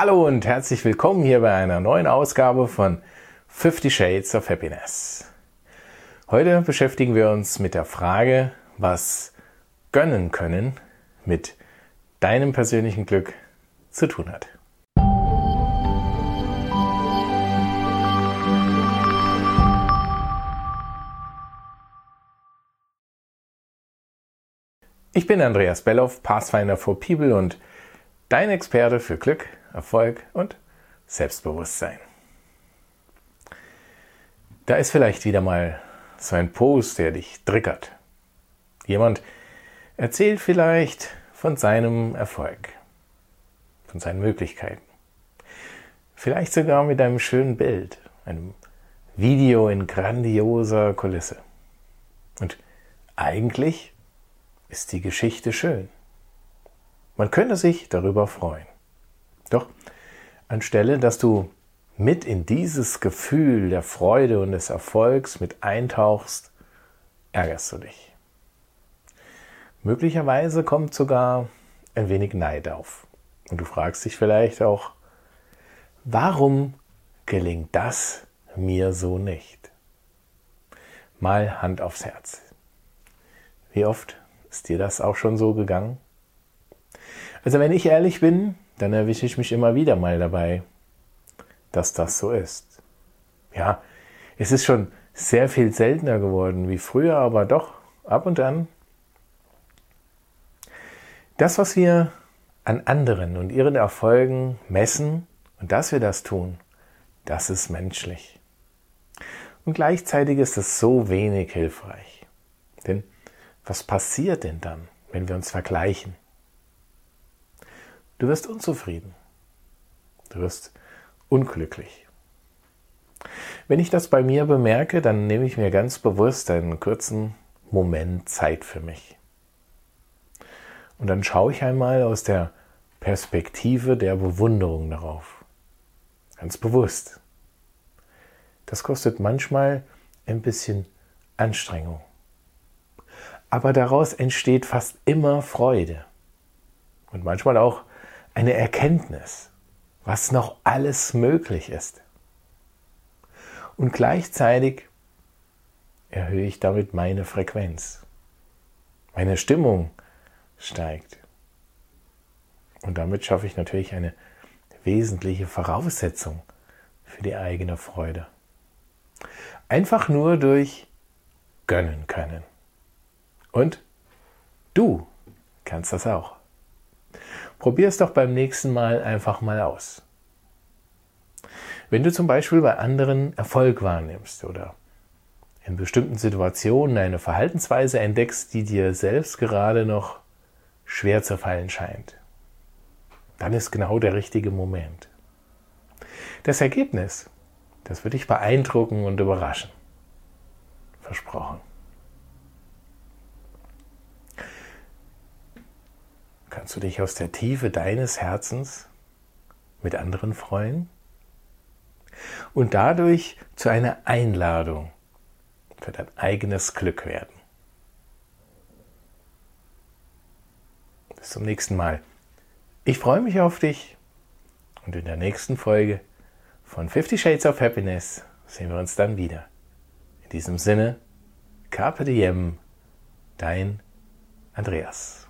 Hallo und herzlich willkommen hier bei einer neuen Ausgabe von 50 Shades of Happiness. Heute beschäftigen wir uns mit der Frage, was gönnen können mit deinem persönlichen Glück zu tun hat. Ich bin Andreas Belloff, Pathfinder for People und dein Experte für Glück, Erfolg und Selbstbewusstsein. Da ist vielleicht wieder mal so ein Post, der dich triggert. Jemand erzählt vielleicht von seinem Erfolg, von seinen Möglichkeiten. Vielleicht sogar mit einem schönen Bild, einem Video in grandioser Kulisse. Und eigentlich ist die Geschichte schön. Man könnte sich darüber freuen. Doch anstelle, dass du mit in dieses Gefühl der Freude und des Erfolgs mit eintauchst, ärgerst du dich. Möglicherweise kommt sogar ein wenig Neid auf. Und du fragst dich vielleicht auch, warum gelingt das mir so nicht? Mal Hand aufs Herz. Wie oft ist dir das auch schon so gegangen? Also wenn ich ehrlich bin, dann erwische ich mich immer wieder mal dabei, dass das so ist. Ja, es ist schon sehr viel seltener geworden wie früher, aber doch ab und an. Das, was wir an anderen und ihren Erfolgen messen und dass wir das tun, das ist menschlich. Und gleichzeitig ist es so wenig hilfreich. Denn was passiert denn dann, wenn wir uns vergleichen? Du wirst unzufrieden. Du wirst unglücklich. Wenn ich das bei mir bemerke, dann nehme ich mir ganz bewusst einen kurzen Moment Zeit für mich. Und dann schaue ich einmal aus der Perspektive der Bewunderung darauf. Ganz bewusst. Das kostet manchmal ein bisschen Anstrengung aber daraus entsteht fast immer Freude und manchmal auch eine Erkenntnis, was noch alles möglich ist. Und gleichzeitig erhöhe ich damit meine Frequenz. Meine Stimmung steigt. Und damit schaffe ich natürlich eine wesentliche Voraussetzung für die eigene Freude. Einfach nur durch gönnen können. Und du kannst das auch. Probier es doch beim nächsten Mal einfach mal aus. Wenn du zum Beispiel bei anderen Erfolg wahrnimmst oder in bestimmten Situationen eine Verhaltensweise entdeckst, die dir selbst gerade noch schwer zu fallen scheint, dann ist genau der richtige Moment. Das Ergebnis, das wird dich beeindrucken und überraschen. Versprochen. Kannst du dich aus der Tiefe deines Herzens mit anderen freuen? Und dadurch zu einer Einladung für dein eigenes Glück werden. Bis zum nächsten Mal. Ich freue mich auf dich und in der nächsten Folge von 50 Shades of Happiness sehen wir uns dann wieder. In diesem Sinne, Carpe Diem, dein Andreas.